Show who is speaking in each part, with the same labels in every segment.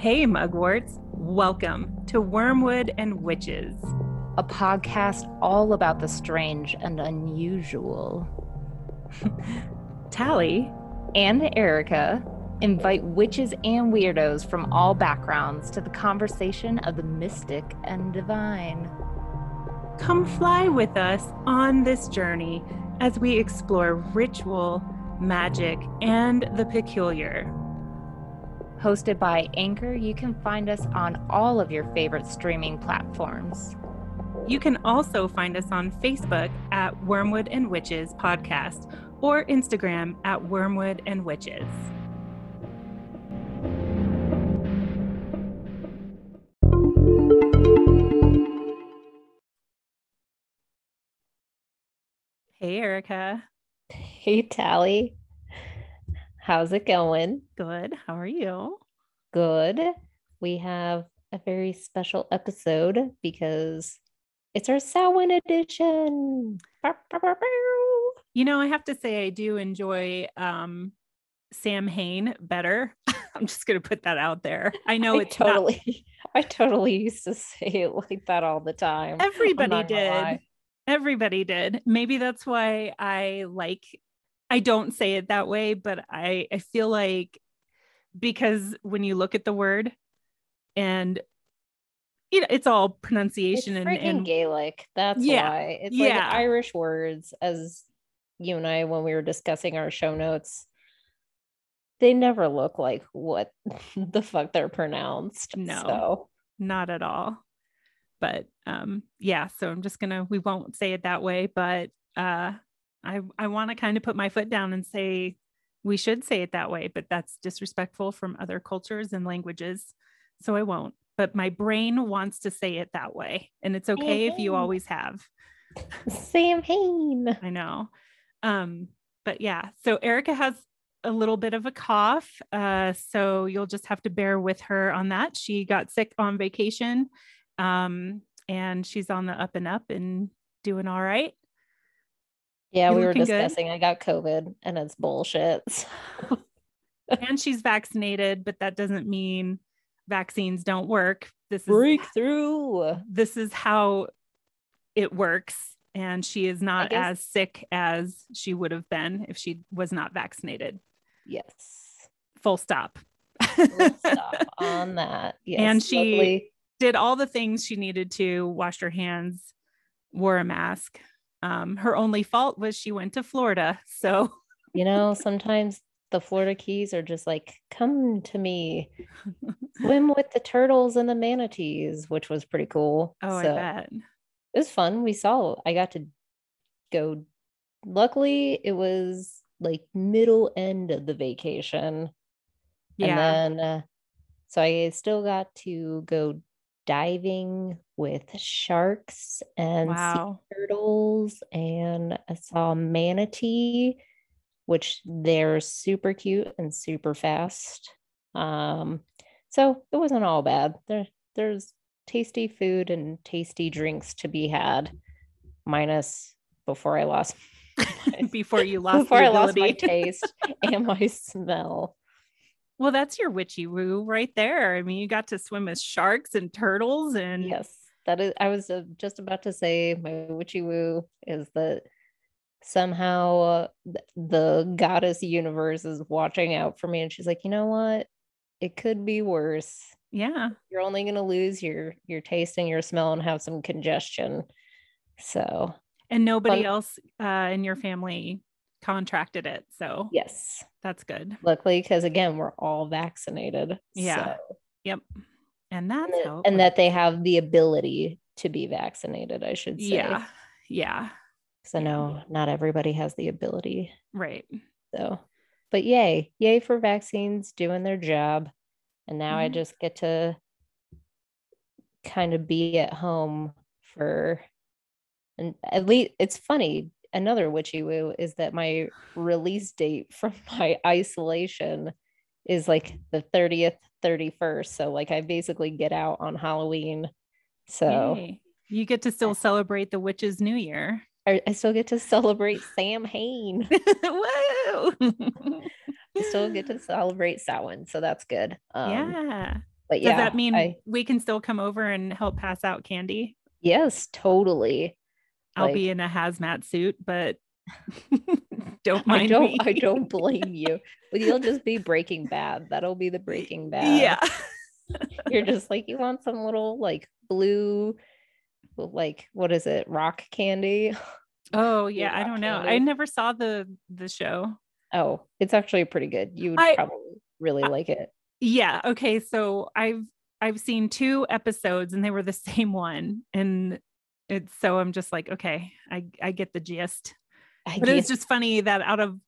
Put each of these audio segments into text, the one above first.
Speaker 1: Hey, mugworts. Welcome to Wormwood and Witches,
Speaker 2: a podcast all about the strange and unusual.
Speaker 1: Talle
Speaker 2: and Erika invite witches and weirdos from all backgrounds to the conversation of the mystic and divine.
Speaker 1: Come fly with us on this journey as we explore ritual, magic, and the peculiar.
Speaker 2: Hosted by Anchor, you can find us on all of your favorite streaming platforms.
Speaker 1: You can also find us on Facebook at Wormwood and Witches Podcast or Instagram at Wormwood and Witches. Hey, Erika.
Speaker 2: Hey, Talle. How's it going?
Speaker 1: Good. How are you?
Speaker 2: Good. We have a very special episode because it's our Samhain edition.
Speaker 1: You know, I have to say, I do enjoy um, Sam Hain better. I'm just going to put that out there. I know
Speaker 2: I
Speaker 1: it's
Speaker 2: totally, not... I totally used to say it like that all the time.
Speaker 1: Everybody did. Everybody did. Maybe that's why I like I don't say it that way, but I I feel like because when you look at the word and you know, it's all pronunciation
Speaker 2: it's
Speaker 1: and, and
Speaker 2: Gaelic. That's yeah, why it's yeah. like Irish words. As you and I, when we were discussing our show notes, they never look like what the fuck they're pronounced.
Speaker 1: No,
Speaker 2: so.
Speaker 1: not at all but um yeah so i'm just gonna we won't say it that way but uh i i want to kind of put my foot down and say we should say it that way but that's disrespectful from other cultures and languages so i won't. But my brain wants to say it that way and it's okay if you always have.
Speaker 2: Sam hain
Speaker 1: i know. Um but yeah so erika has a little bit of a cough uh so you'll just have to bear with her on that. She got sick on vacation um, and she's on the up and up and doing all right.
Speaker 2: Yeah, we were discussing. Good. I got COVID and it's bullshit.
Speaker 1: and she's vaccinated, but that doesn't mean vaccines don't work. This is
Speaker 2: breakthrough.
Speaker 1: This is how it works. And she is not guess, as sick as she would have been if she was not vaccinated.
Speaker 2: Yes.
Speaker 1: Full stop.
Speaker 2: Full stop on that.
Speaker 1: Yes. And she Lovely did all the things she needed to, washed her hands, wore a mask. Um, her only fault was she went to Florida. So,
Speaker 2: you know, sometimes the Florida Keys are just like, come to me, swim with the turtles and the manatees, which was pretty cool.
Speaker 1: Oh, so, I bet.
Speaker 2: It was fun. We saw, I got to go. Luckily, it was like middle end of the vacation. Yeah. And then, uh, so I still got to go diving with sharks and wow. sea turtles and I saw manatee which they're super cute and super fast. Um, so it wasn't all bad. There, there's tasty food and tasty drinks to be had, minus before I lost
Speaker 1: before you lost
Speaker 2: before I lost my taste and my smell.
Speaker 1: Well, that's your witchy woo right there. I mean, you got to swim with sharks and turtles and
Speaker 2: yes, that is. I was uh, just about to say my witchy woo is that somehow uh, the goddess universe is watching out for me, and she's like, you know what? It could be worse.
Speaker 1: Yeah,
Speaker 2: you're only going to lose your your taste and your smell and have some congestion. So,
Speaker 1: and nobody fun. else uh, in your family contracted it. So,
Speaker 2: yes,
Speaker 1: that's good.
Speaker 2: Luckily, because again, we're all vaccinated.
Speaker 1: Yeah. So. Yep. And that's
Speaker 2: and, that, and that they have the ability to be vaccinated, I should say.
Speaker 1: Yeah. Yeah.
Speaker 2: Because I know not everybody has the ability.
Speaker 1: Right.
Speaker 2: So, but yay, yay for vaccines doing their job. And now mm-hmm. I just get to kind of be at home for, and at least it's funny another witchy woo is that my release date from my isolation is like the 30th 31st so like i basically get out on halloween. So
Speaker 1: you get to still celebrate the witches new year.
Speaker 2: I, I still get to celebrate sam hain.
Speaker 1: Whoa
Speaker 2: i still get to celebrate Samhain, so that's good.
Speaker 1: Um, yeah.
Speaker 2: But yeah,
Speaker 1: Does that mean
Speaker 2: I,
Speaker 1: we can still come over and help pass out candy?
Speaker 2: yes, totally.
Speaker 1: I'll
Speaker 2: Like-
Speaker 1: be in a hazmat suit, but don't mind
Speaker 2: I don't
Speaker 1: me.
Speaker 2: I don't blame you. But you'll just be breaking bad. That'll be the breaking bad.
Speaker 1: Yeah.
Speaker 2: You're just like, you want some little like blue, like what is it, rock candy?
Speaker 1: Oh yeah, I don't know. I never saw the the show.
Speaker 2: Oh, it's actually pretty good. You would
Speaker 1: I-
Speaker 2: probably really
Speaker 1: I-
Speaker 2: like it.
Speaker 1: Yeah. Okay. So I've I've seen two episodes and they were the same one. And it's so I'm just like, okay, I, I get the gist.
Speaker 2: I
Speaker 1: But it's
Speaker 2: get-
Speaker 1: just funny that out of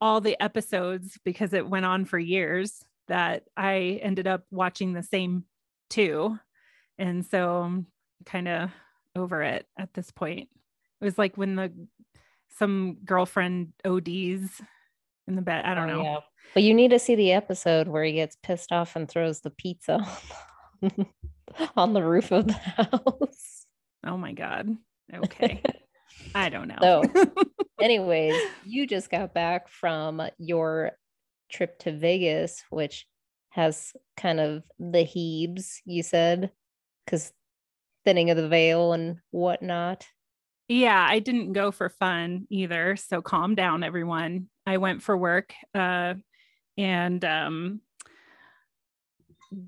Speaker 1: all the episodes, because it went on for years, that I ended up watching the same two. And so I'm kind of over it at this point. It was like when the some girlfriend ODs in the bed. I don't
Speaker 2: Oh,
Speaker 1: know.
Speaker 2: yeah. But you need to see the episode where he gets pissed off and throws the pizza on the roof of the house.
Speaker 1: Oh my God. Okay. I don't know.
Speaker 2: So, anyways, you just got back from your trip to Vegas, which has kind of the heaves, you said, because thinning of the veil and whatnot.
Speaker 1: yeah, I didn't go for fun either. So calm down, everyone. I went for work uh, and um,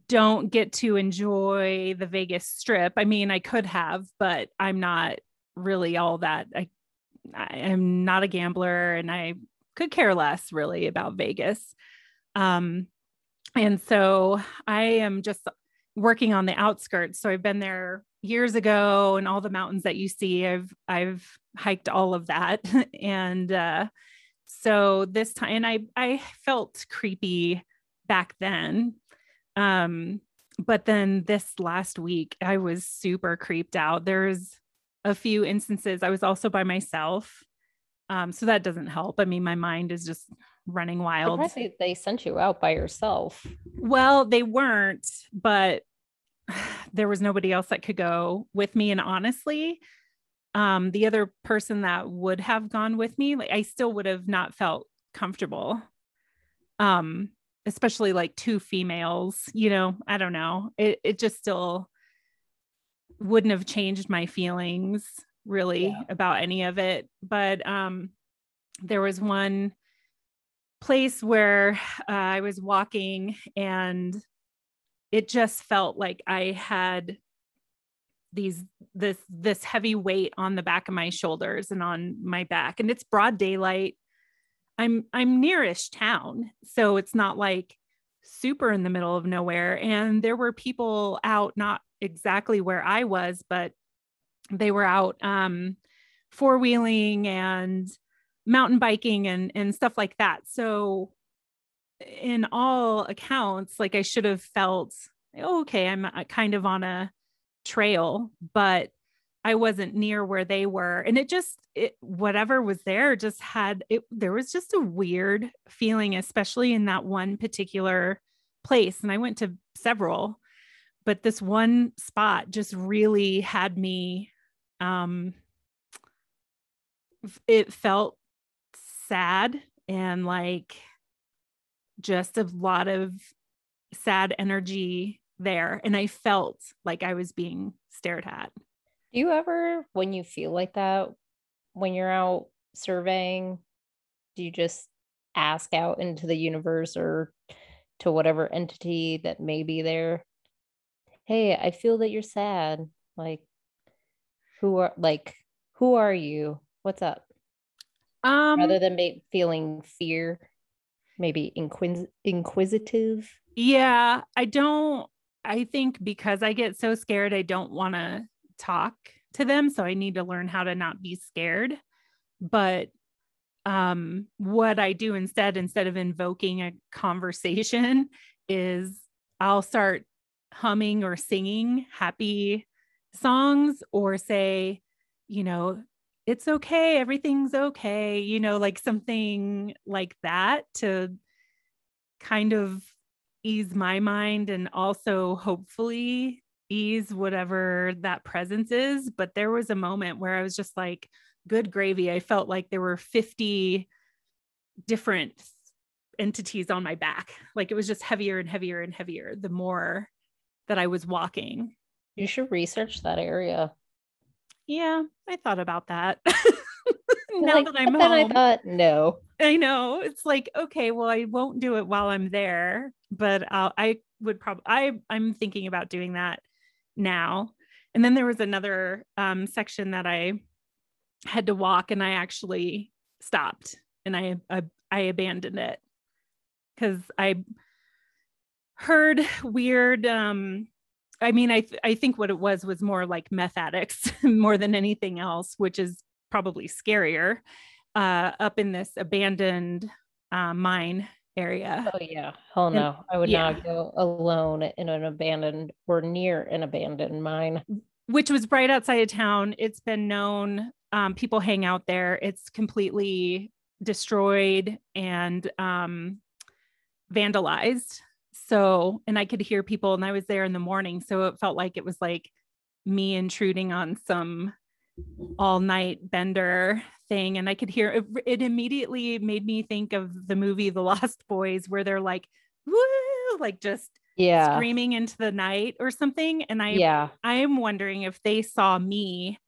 Speaker 1: don't get to enjoy the Vegas strip. I mean, I could have, but I'm not really all that. I, I am not a gambler and I could care less really about Vegas. Um, and so I am just working on the outskirts. So I've been there years ago and all the mountains that you see, I've I've hiked all of that. and uh so this time and I I felt creepy back then. Um but then this last week I was super creeped out. There's a few instances I was also by myself. Um so that doesn't help. I mean my mind is just running wild.
Speaker 2: They- they sent you out by yourself.
Speaker 1: Well, they weren't, but there was nobody else that could go with me. And honestly, um, the other person that would have gone with me, like I still would have not felt comfortable. Um, especially like two females, you know, I don't know. It it just still wouldn't have changed my feelings really
Speaker 2: Yeah.
Speaker 1: about any of it. But um there was one place where uh, I was walking and it just felt like I had these this this heavy weight on the back of my shoulders and on my back and it's broad daylight i'm i'm nearish town so it's not like super in the middle of nowhere and there were people out not exactly where i was but they were out um four wheeling and mountain biking and and stuff like that. So in all accounts like i should have felt "Oh, okay i'm uh, kind of on a trail but i wasn't near where they were and it just it whatever was there just had it there was just a weird feeling especially in that one particular place and i went to several but this one spot just really had me um it felt sad and like just a lot of sad energy there and i felt like i was being stared at
Speaker 2: Do you ever, when you feel like that, when you're out surveying, do you just ask out into the universe or to whatever entity that may be there? Hey, I feel that you're sad. Like, who are like, who are you? What's up?
Speaker 1: um
Speaker 2: Rather than ma- feeling fear, maybe inquis- inquisitive.
Speaker 1: yeah i don't i think because i get so scared i don't want to talk to them so i need to learn how to not be scared. But um what i do instead instead of invoking a conversation is i'll start humming or singing happy songs or say you know it's okay everything's okay you know like something like that to kind of ease my mind and also hopefully ease whatever that presence is but there was a moment where i was just like good gravy i felt like there were 50 different entities on my back like it was just heavier and heavier and heavier the more that I was walking.
Speaker 2: You should research that area.
Speaker 1: Yeah, I thought about that. now
Speaker 2: Like,
Speaker 1: that I'm home.
Speaker 2: I thought, no.
Speaker 1: I know it's like okay, well, I won't do it while I'm there, but I'll, I would probably I I'm thinking about doing that now. And then there was another um, section that I had to walk, and I actually stopped and I I, I abandoned it because I heard weird. Um, I mean, I th- I think what it was was more like meth addicts more than anything else, which is probably scarier uh, up in this abandoned uh, mine area.
Speaker 2: Oh yeah. Hell
Speaker 1: And-
Speaker 2: no. I would
Speaker 1: yeah.
Speaker 2: not go alone in an abandoned or near an abandoned mine.
Speaker 1: which was right outside of town. It's been known. Um, people hang out there. It's completely destroyed and um, vandalized. So, and I could hear people, and I was there in the morning. So it felt like it was like me intruding on some all night bender thing. And I could hear it, it immediately made me think of the movie The Lost Boys, where they're like, woo, like just
Speaker 2: Yeah.
Speaker 1: screaming into the night or something. And I,
Speaker 2: Yeah.
Speaker 1: I'm wondering if they saw me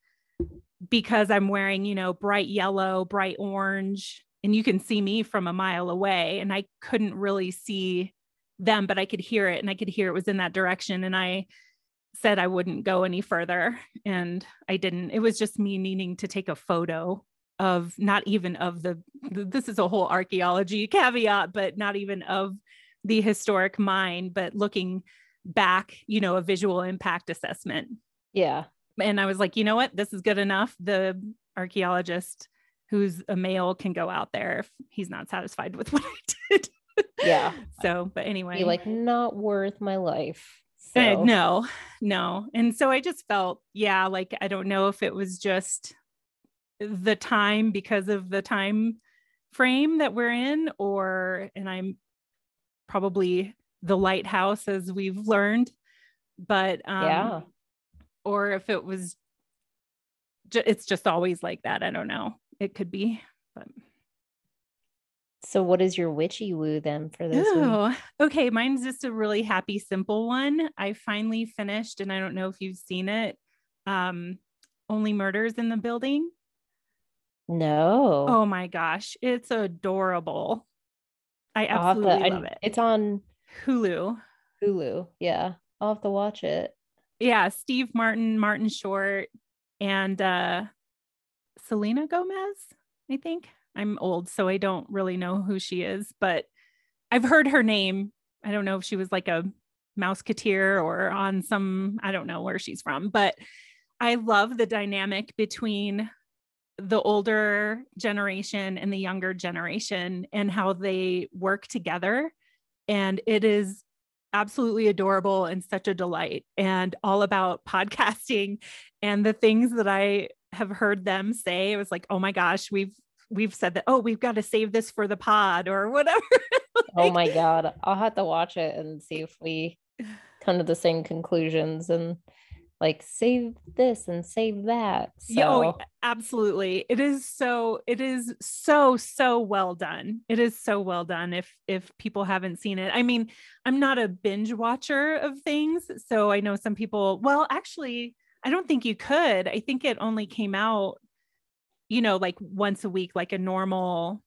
Speaker 1: because I'm wearing, you know, bright yellow, bright orange, and you can see me from a mile away. And I couldn't really see them, but I could hear it and I could hear it was in that direction. And I said I wouldn't go any further. And I didn't. It was just me needing to take a photo of not even of the, this is a whole archaeology caveat, but not even of the historic mine, but looking back, you know, a visual impact assessment
Speaker 2: Yeah.
Speaker 1: and I was like, you know what? This is good enough. The archaeologist who's a male can go out there if he's not satisfied with what I did.
Speaker 2: Yeah.
Speaker 1: So, but anyway,
Speaker 2: Be like, not worth my life.
Speaker 1: uh, no, no. And so I just felt, yeah, like I don't know if it was just the time because of the time frame that we're in, or, and I'm probably the lighthouse as we've learned, but um,
Speaker 2: Yeah.
Speaker 1: or if it was ju- it's just always like that. I don't know. It could be, but
Speaker 2: So what is your witchy woo then for this week?
Speaker 1: oh, okay. Mine's just a really happy, simple one. I finally finished, and I don't know if you've seen it. Um, Only Murders in the Building.
Speaker 2: No.
Speaker 1: Oh my gosh, it's adorable. I
Speaker 2: I'll to-
Speaker 1: absolutely
Speaker 2: I-
Speaker 1: love it.
Speaker 2: It's on
Speaker 1: Hulu.
Speaker 2: Hulu. Yeah. I'll have to watch it.
Speaker 1: Yeah, Steve Martin, Martin Short, and uh Selena Gomez, I think. I'm old, so I don't really know who she is, but I've heard her name. I don't know if she was like a Mouseketeer or on some, I don't know where she's from, but I love the dynamic between the older generation and the younger generation and how they work together. And it is absolutely adorable and such a delight and all about podcasting and the things that I have heard them say. It was like, oh my gosh, we've we've said that, oh, we've got to save this for the pod or whatever.
Speaker 2: Oh my god. I'll have to watch it and see if we come to the same conclusions and like save this and save that. So
Speaker 1: Yeah, oh, absolutely. It is so it is so so well done. It is so well done if if people haven't seen it. I mean, I'm not a binge watcher of things, so I know some people, well, actually, I don't think you could. I think it only came out you know like once a week like a normal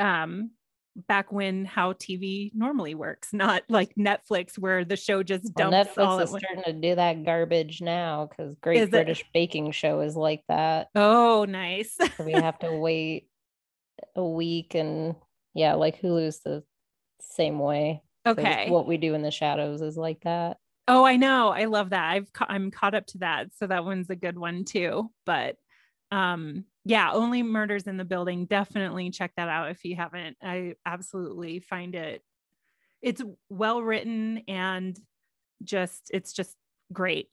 Speaker 1: um back when how TV normally works, not like Netflix where the show just
Speaker 2: well,
Speaker 1: dumps all
Speaker 2: Netflix is starting to do that garbage now because Great
Speaker 1: Is it?
Speaker 2: British Baking Show is like that.
Speaker 1: Oh, nice.
Speaker 2: So we have to wait a week and yeah, like Hulu's the same way. So
Speaker 1: okay.
Speaker 2: what we do in the shadows is like that.
Speaker 1: Oh, I know. I love that. I've ca- I'm caught up to that. So that one's a good one too. But um yeah, only murders in the building. Definitely check that out if you haven't. I absolutely find it it's well written and just it's just great.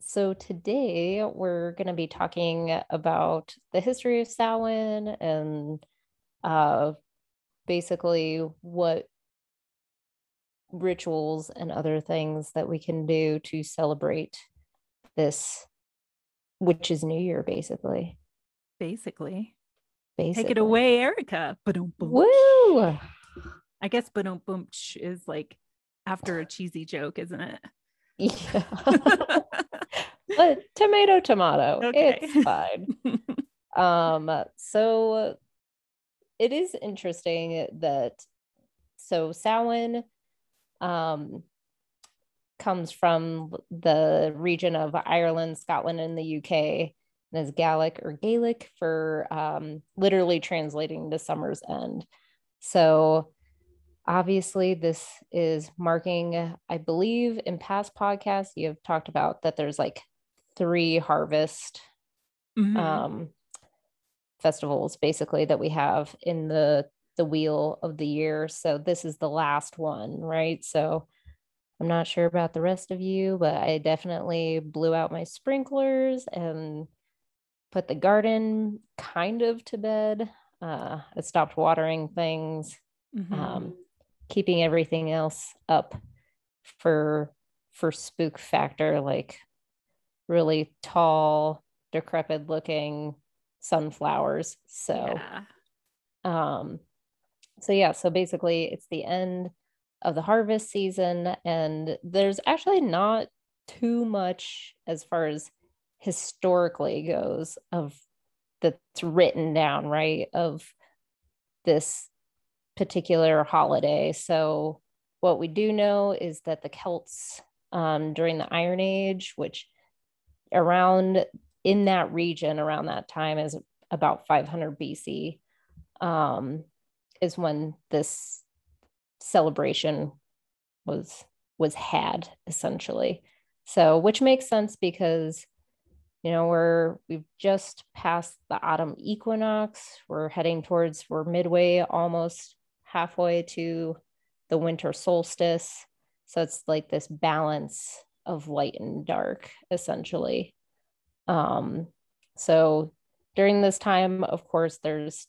Speaker 2: So today we're going to be talking about the history of Samhain and uh, basically what rituals and other things that we can do to celebrate this, which is New Year, basically.
Speaker 1: Basically.
Speaker 2: Basically.
Speaker 1: Take it away, Erika. Ba-dum, boom.
Speaker 2: Woo!
Speaker 1: I guess ba boom is like after a cheesy joke, isn't it?
Speaker 2: Yeah. but tomato, tomato. Okay. It's fine. um, so it is interesting that so Samhain um comes from the region of Ireland, Scotland, and the UK, and is Gaelic or Gaelic for um, literally translating to summer's end. So obviously this is marking i believe in past podcasts you have talked about that there's like three harvest mm-hmm. um, festivals basically that we have in the the wheel of the year so this is the last one right so i'm not sure about the rest of you but i definitely blew out my sprinklers and put the garden kind of to bed uh, i stopped watering things mm-hmm. um, keeping everything else up for for spook factor like really tall decrepit looking sunflowers so yeah. um so yeah so basically it's the end of the harvest season and there's actually not too much as far as historically goes of that's written down right of this particular holiday. So, what we do know is that the Celts um, during the Iron Age, which around in that region around that time is about 500 BC, um, is when this celebration was was had essentially. So, which makes sense because you know we're we've just passed the autumn equinox we're heading towards we're midway almost halfway to the winter solstice. So it's like this balance of light and dark, essentially. Um, so during this time, of course, there's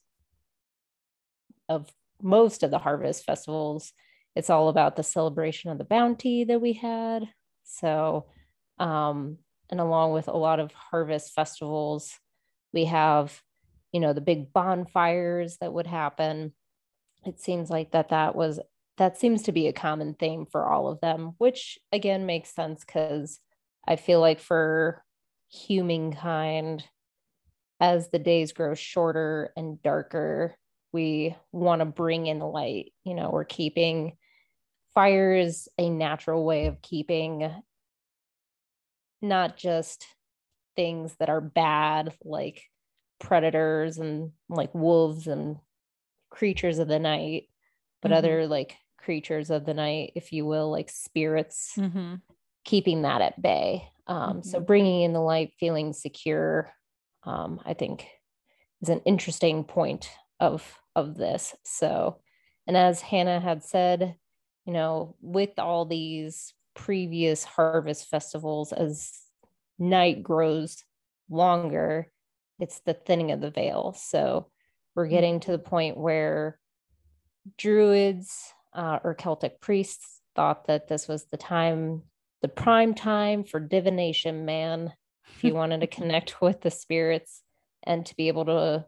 Speaker 2: of most of the harvest festivals, it's all about the celebration of the bounty that we had. So, um, and along with a lot of harvest festivals, we have, you know, the big bonfires that would happen. It seems like that that was that seems to be a common theme for all of them which again makes sense because i feel like for humankind as the days grow shorter and darker we want to bring in the light you know we're keeping fire is a natural way of keeping not just things that are bad like predators and like wolves and creatures of the night, but mm-hmm. other like creatures of the night, if you will, like spirits, mm-hmm. keeping that at bay. Um, mm-hmm. So bringing in the light, feeling secure, um, I think is an interesting point of of this. So, and as Hannah had said, you know, with all these previous harvest festivals, as night grows longer, it's the thinning of the veil. So we're mm-hmm. getting to the point where druids uh, or Celtic priests thought that this was the time, the prime time for divination, man. If you wanted to connect with the spirits and to be able to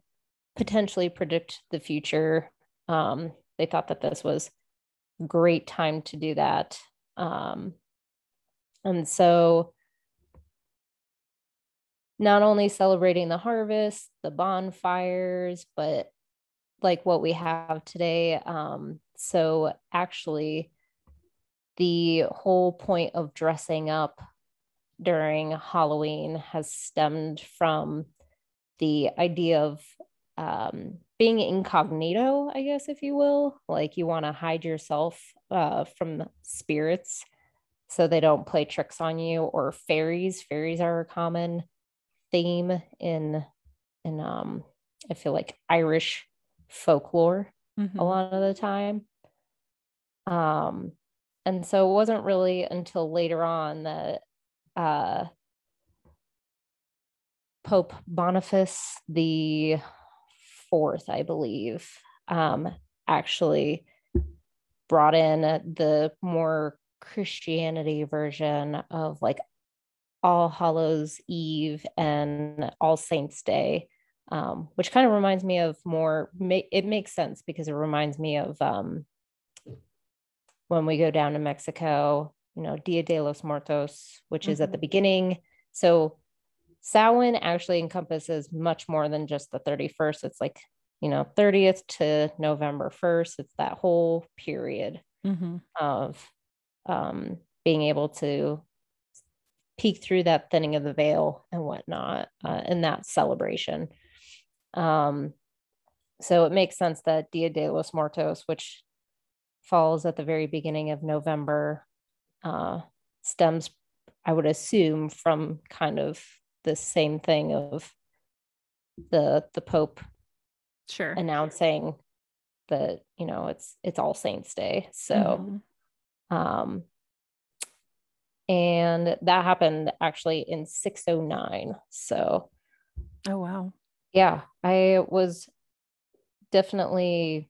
Speaker 2: potentially predict the future, um, they thought that this was a great time to do that. Um, and so not only celebrating the harvest, the bonfires, but like what we have today. Um, so actually, the whole point of dressing up during Halloween has stemmed from the idea of um, being incognito, I guess, if you will. Like you want to hide yourself uh, from spirits so they don't play tricks on you, or fairies. Fairies are a common theme in in um I feel like Irish folklore mm-hmm. a lot of the time. Um and so it wasn't really until later on that uh Pope Boniface the fourth, I believe, um, actually brought in the more Christianity version of like all Hallows Eve and All Saints Day, um, which kind of reminds me of more. It makes sense because it reminds me of um, when we go down to Mexico. you know, Dia de los Muertos, which mm-hmm. is at the mm-hmm. beginning. So Samhain actually encompasses much more than just the 31st. It's like, you know, 30th to November 1st. It's that whole period mm-hmm. of um, being able to peek through that thinning of the veil and whatnot uh, in that celebration. Um, so it makes sense that Dia de los Muertos, which falls at the very beginning of November, uh, stems, I would assume, from kind of the same thing of the the Pope
Speaker 1: sure
Speaker 2: announcing that you know it's it's All Saints Day. So mm-hmm. um and that happened actually in 609. So
Speaker 1: oh wow.
Speaker 2: Yeah, I was definitely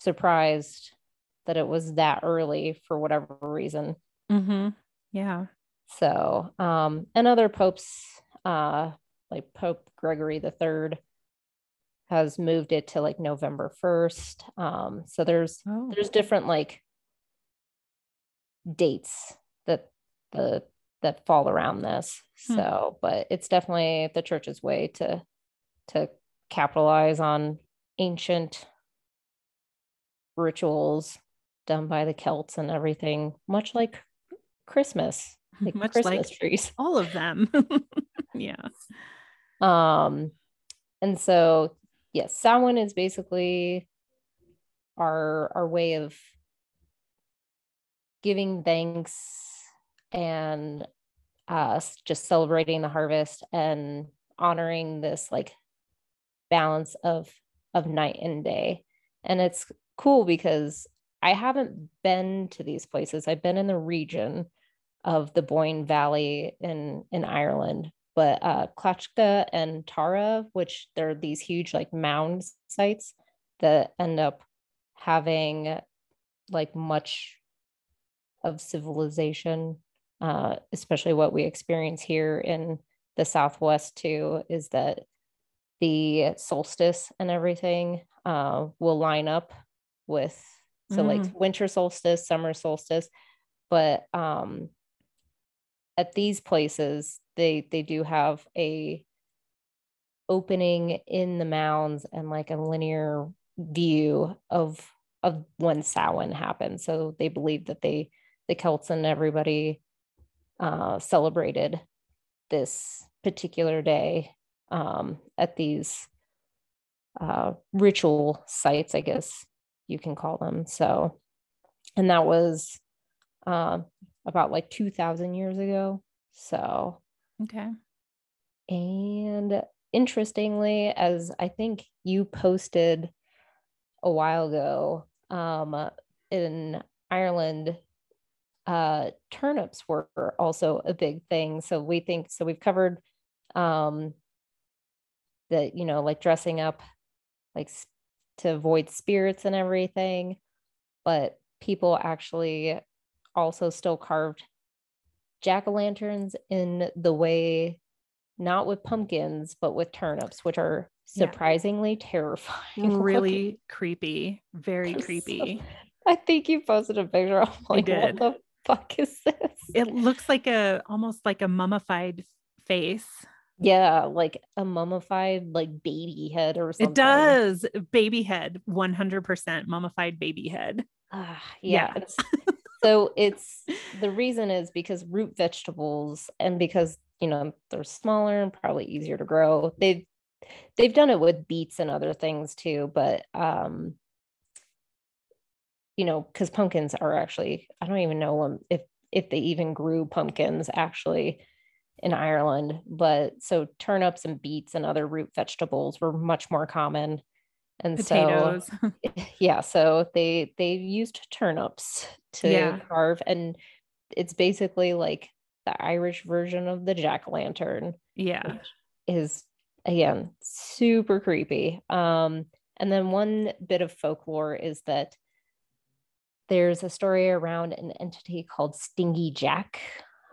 Speaker 2: surprised that it was that early for whatever reason.
Speaker 1: Mm-hmm. Yeah.
Speaker 2: So, um, and other popes, uh, like Pope Gregory the Third, has moved it to like November first. Um, so there's oh. there's different like dates that the that fall around this. Hmm. So, but it's definitely the church's way to to capitalize on ancient rituals done by the Celts and everything, much like Christmas,
Speaker 1: like much Christmas like trees. All of them. yeah.
Speaker 2: Um, and so yes, Samhain is basically our our way of giving thanks and us uh, just celebrating the harvest and honoring this like balance of of night and day. And it's cool because I haven't been to these places. I've been in the region of the Boyne Valley in in Ireland, but uh and Tara, which they're these huge like mound sites that end up having like much of civilization, uh, especially what we experience here in the Southwest too, is that the solstice and everything uh, will line up with so mm. like winter solstice summer solstice but um at these places they they do have a opening in the mounds and like a linear view of of when Samhain happened so they believe that they the Celts and everybody uh celebrated this particular day um, at these uh, ritual sites, I guess you can call them. So, and that was uh, about like 2000 years ago. So,
Speaker 1: okay.
Speaker 2: And interestingly, as I think you posted a while ago, um, in Ireland, uh, turnips were also a big thing. So we think so. We've covered um, that you know like dressing up like to avoid spirits and everything but people actually also still carved jack-o'-lanterns in the way not with pumpkins but with turnips which are surprisingly yeah. terrifying
Speaker 1: really creepy very creepy
Speaker 2: so, i think you posted a picture of like what the fuck is this
Speaker 1: it looks like a almost like a mummified face
Speaker 2: yeah, like a mummified like baby head or something.
Speaker 1: It does. Baby head, 100% mummified baby head.
Speaker 2: Uh, yeah. yeah. so it's the reason is because root vegetables and because, you know, they're smaller and probably easier to grow. They've they've done it with beets and other things too, but um you know, cuz pumpkins are actually I don't even know if if they even grew pumpkins actually in Ireland, but so turnips and beets and other root vegetables were much more common. And Potatoes. so yeah, so they they used turnips to yeah. carve and it's basically like the Irish version of the jack-o'-lantern.
Speaker 1: Yeah.
Speaker 2: Is again super creepy. Um and then one bit of folklore is that there's a story around an entity called Stingy Jack.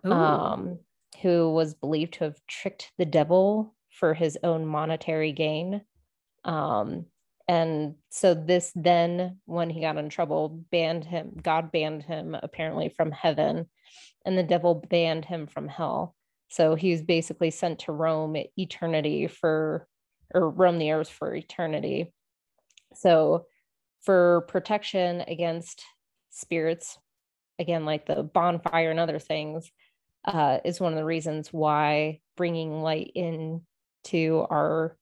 Speaker 2: Ooh. Um who was believed to have tricked the devil for his own monetary gain. Um, and so this then when he got in trouble banned him god banned him apparently from heaven and the devil banned him from hell. So he was basically sent to roam eternity for or roam the earth for eternity. So for protection against spirits again like the bonfire and other things uh, is one of the reasons why bringing light in to our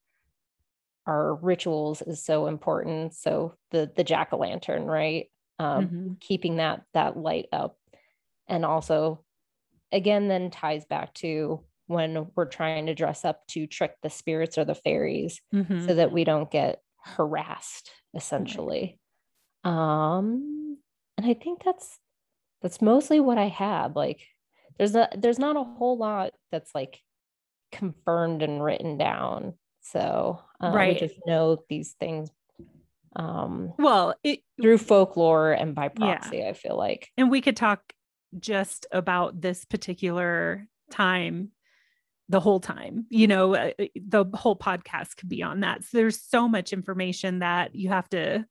Speaker 2: our rituals is so important. So the the jack o' lantern, right? Um, mm-hmm. Keeping that that light up, and also, again, then ties back to when we're trying to dress up to trick the spirits or the fairies, mm-hmm. so that we don't get harassed, essentially. Um, and I think that's that's mostly what I have. Like, there's a there's not a whole lot that's like confirmed and written down so uh, right. we just know these things um
Speaker 1: well it,
Speaker 2: through folklore and by proxy, yeah. I feel like.
Speaker 1: And we could talk just about this particular time the whole time you know uh, uh, the whole podcast could be on that so there's so much information that you have to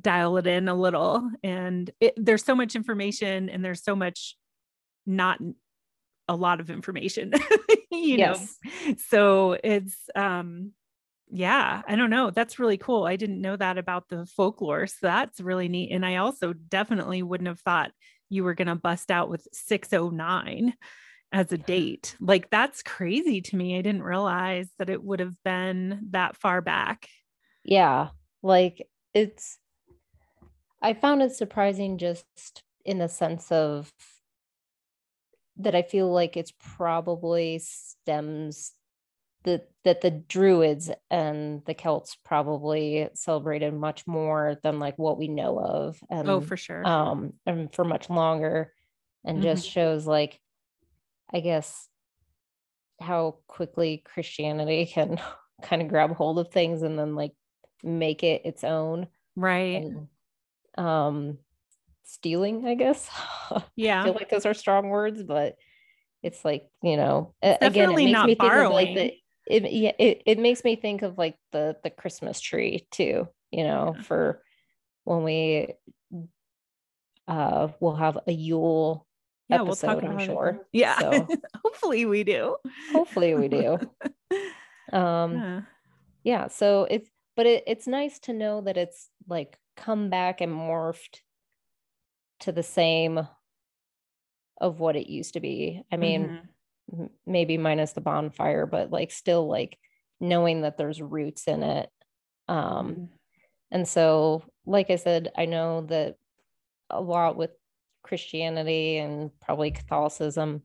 Speaker 1: dial it in a little and it, there's so much information and there's so much not a lot of information you yes. know so it's um yeah i don't know that's really cool i didn't know that about the folklore so that's really neat and i also definitely wouldn't have thought you were going to bust out with 609 as a date like that's crazy to me i didn't realize that it would have been that far back.
Speaker 2: Yeah like it's i found it surprising just in the sense of that I feel like it's probably stems that that the druids and the celts probably celebrated much more than like what we know of
Speaker 1: oh, and oh for sure
Speaker 2: um and for much longer and mm-hmm. just shows like i guess how quickly christianity can kind of grab hold of things and then like make it its own
Speaker 1: right
Speaker 2: and, um stealing, I guess.
Speaker 1: Yeah.
Speaker 2: I feel like those are strong words, but it's like, you know, it's again, it makes me think borrowing. of like the it, yeah, it, it makes me think of like the the Christmas tree too, you know, yeah. for when we uh we'll have a Yule yeah, episode, we'll talk I'm sure.
Speaker 1: It. Yeah. So, hopefully we do.
Speaker 2: Hopefully we do. um yeah. yeah, so it's but it, it's nice to know that it's like come back and morphed to the same of what it used to be. I mean, mm-hmm. maybe minus the bonfire, but like still like knowing that there's roots in it. Um mm-hmm. and so like I said, I know that a lot with Christianity and probably Catholicism,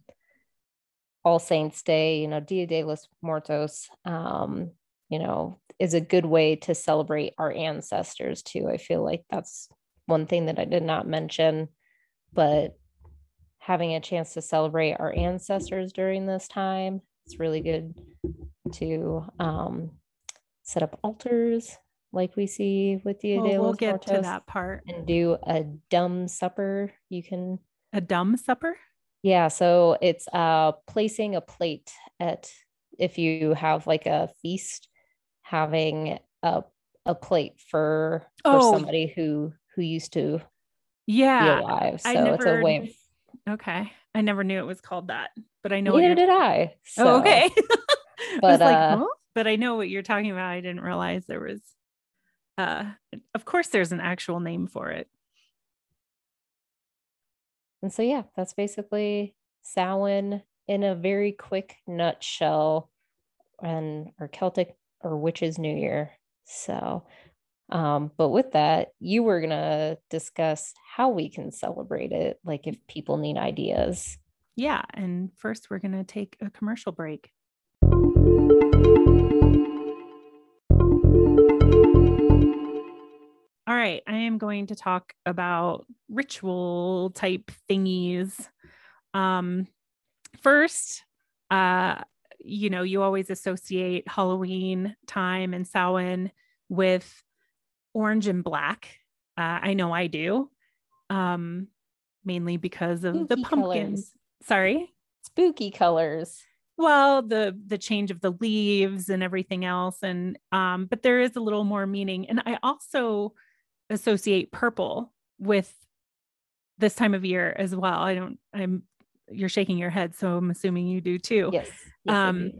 Speaker 2: All Saints Day, you know, Dia de los Muertos, um, you know, is a good way to celebrate our ancestors too. I feel like that's one thing that I did not mention, but having a chance to celebrate our ancestors during this time, it's really good to um, set up altars like we see with the well,
Speaker 1: we'll get to that part
Speaker 2: and do a dumb supper. You can
Speaker 1: a dumb supper.
Speaker 2: Yeah, so it's uh placing a plate at if you have like a feast, having a a plate for for oh. somebody who who used to
Speaker 1: yeah
Speaker 2: be alive. So never, it's a way
Speaker 1: okay. I never knew it was called that, but I know
Speaker 2: neither did I.
Speaker 1: Oh, so. Oh, okay. but like, uh, huh? but I know what you're talking about. I didn't realize there was uh of course there's an actual name for it.
Speaker 2: And so yeah, that's basically Samhain in a very quick nutshell and or Celtic or Witches New Year. So um, but with that, you were going to discuss how we can celebrate it, like if people need ideas.
Speaker 1: Yeah. And first, we're going to take a commercial break. All right, I am going to talk about ritual type thingies. Um, first, uh, you know, you always associate Halloween time and Samhain with orange and black. Uh, I know I do, um, mainly because of Spooky the pumpkins. Colors. Sorry,
Speaker 2: spooky colors.
Speaker 1: well the the change of the leaves and everything else and um but there is a little more meaning and i also associate purple with this time of year as well i don't i'm you're shaking your head so i'm assuming you do too
Speaker 2: yes, yes
Speaker 1: um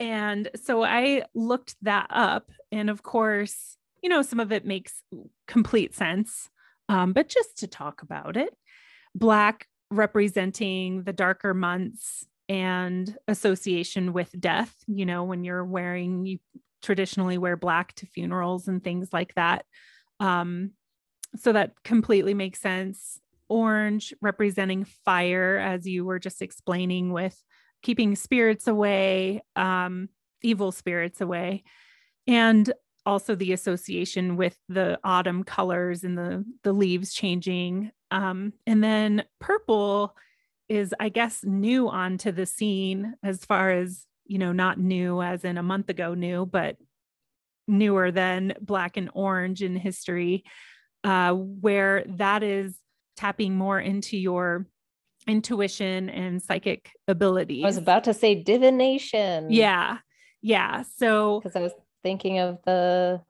Speaker 1: and so i looked that up and of course you know some of it makes complete sense um, but just to talk about it black representing the darker months and association with death. You know, when you're wearing, you traditionally wear black to funerals and things like that. Um, so that completely makes sense. Orange representing fire, as you were just explaining, with keeping spirits away, um, evil spirits away. And also the association with the autumn colors and the the leaves changing um, and then purple is, I guess, new onto the scene as far as, you know, not new as in a month ago new, but newer than black and orange in history, uh, where that is tapping more into your intuition and psychic ability.
Speaker 2: I was about to say divination.
Speaker 1: Yeah. Yeah. So
Speaker 2: because I was thinking of the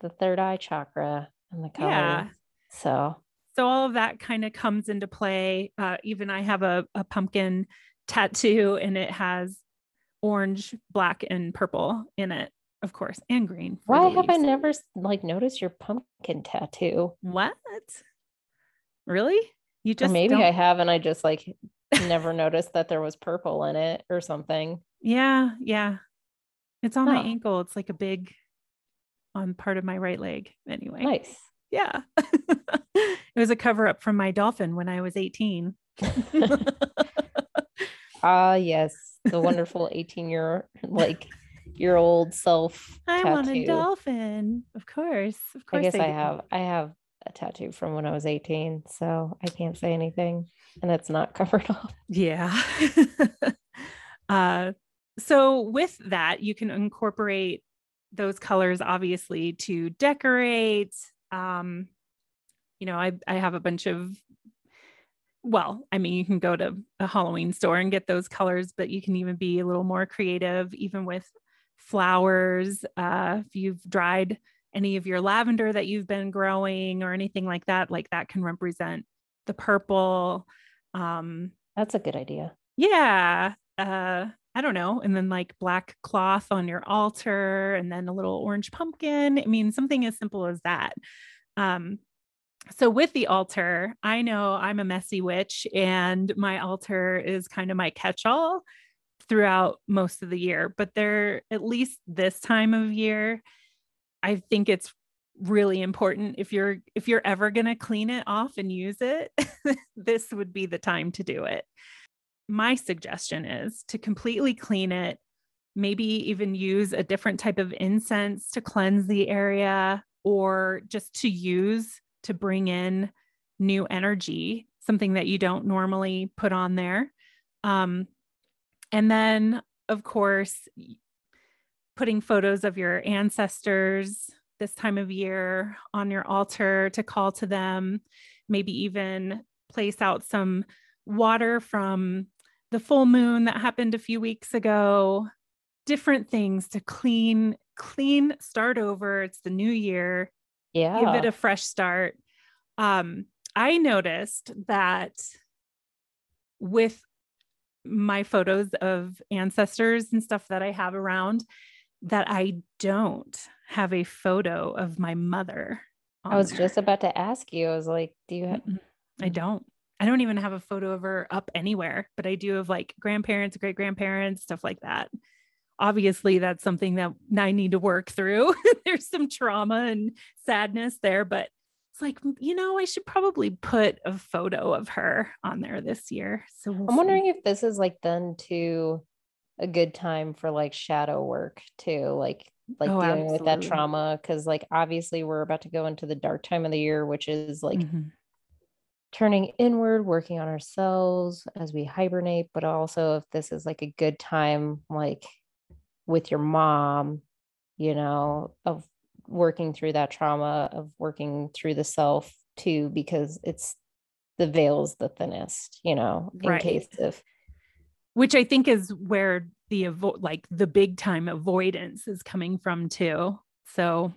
Speaker 2: the third eye chakra and the color. Yeah. So
Speaker 1: so all of that kind of comes into play. Uh, even I have a, a pumpkin tattoo and it has orange, black, and purple in it, of course, and green.
Speaker 2: Why have I never like noticed your pumpkin tattoo?
Speaker 1: What? Really? You just
Speaker 2: or maybe don't... I have, and I just like never noticed that there was purple in it or something.
Speaker 1: Yeah, yeah. It's on oh. my ankle. It's like a big on part of my right leg. Anyway.
Speaker 2: Nice.
Speaker 1: Yeah. it was a cover up from my dolphin when I was 18.
Speaker 2: Ah, yes. The wonderful 18 year like year old self.
Speaker 1: I tattoo. want a dolphin. Of course. Of course.
Speaker 2: I guess I, I have I have a tattoo from when I was 18, so I can't say anything and it's not covered up.
Speaker 1: Yeah. uh so with that, you can incorporate those colors obviously to decorate um, you know, I, I have a bunch of, well, I mean, you can go to a Halloween store and get those colors, but you can even be a little more creative, even with flowers. Uh, if you've dried any of your lavender that you've been growing or anything like that, like that can represent the purple. Um,
Speaker 2: That's a good idea.
Speaker 1: Yeah. Uh, I don't know. And then like black cloth on your altar and then a little orange pumpkin. I mean, something as simple as that. Um, so with the altar, I know I'm a messy witch and my altar is kind of my catch-all throughout most of the year, but there at least this time of year, I think it's really important if you're if you're ever going to clean it off and use it, this would be the time to do it my suggestion is to completely clean it, maybe even use a different type of incense to cleanse the area or just to use to bring in new energy, something that you don't normally put on there. Um, and then, of course, putting photos of your ancestors this time of year on your altar to call to them, maybe even place out some water from the full moon that happened a few weeks ago, different things to clean, clean, start over. It's the new year.
Speaker 2: Yeah.
Speaker 1: Give it a fresh start. Um, I noticed that with my photos of ancestors and stuff that I have around, that I don't have a photo of my mother.
Speaker 2: I was there. just about to ask you. I was like, do you have?
Speaker 1: I don't. I don't even have a photo of her up anywhere, but I do have like grandparents, great grandparents, stuff like that. Obviously, that's something that I need to work through. There's some trauma and sadness there, but it's like, you know, I should probably put a photo of her on there this year. So
Speaker 2: we'll I'm wondering if this is like then to a good time for like shadow work too, like like oh, dealing absolutely. with that trauma. Cause like obviously we're about to go into the dark time of the year, which is like mm-hmm turning inward, working on ourselves as we hibernate, but also if this is like a good time, like with your mom, you know, of working through that trauma, of working through the self too, because it's the veil's the thinnest, you know, in right. case of
Speaker 1: which I think is where the avo- like the big time avoidance is coming from too. So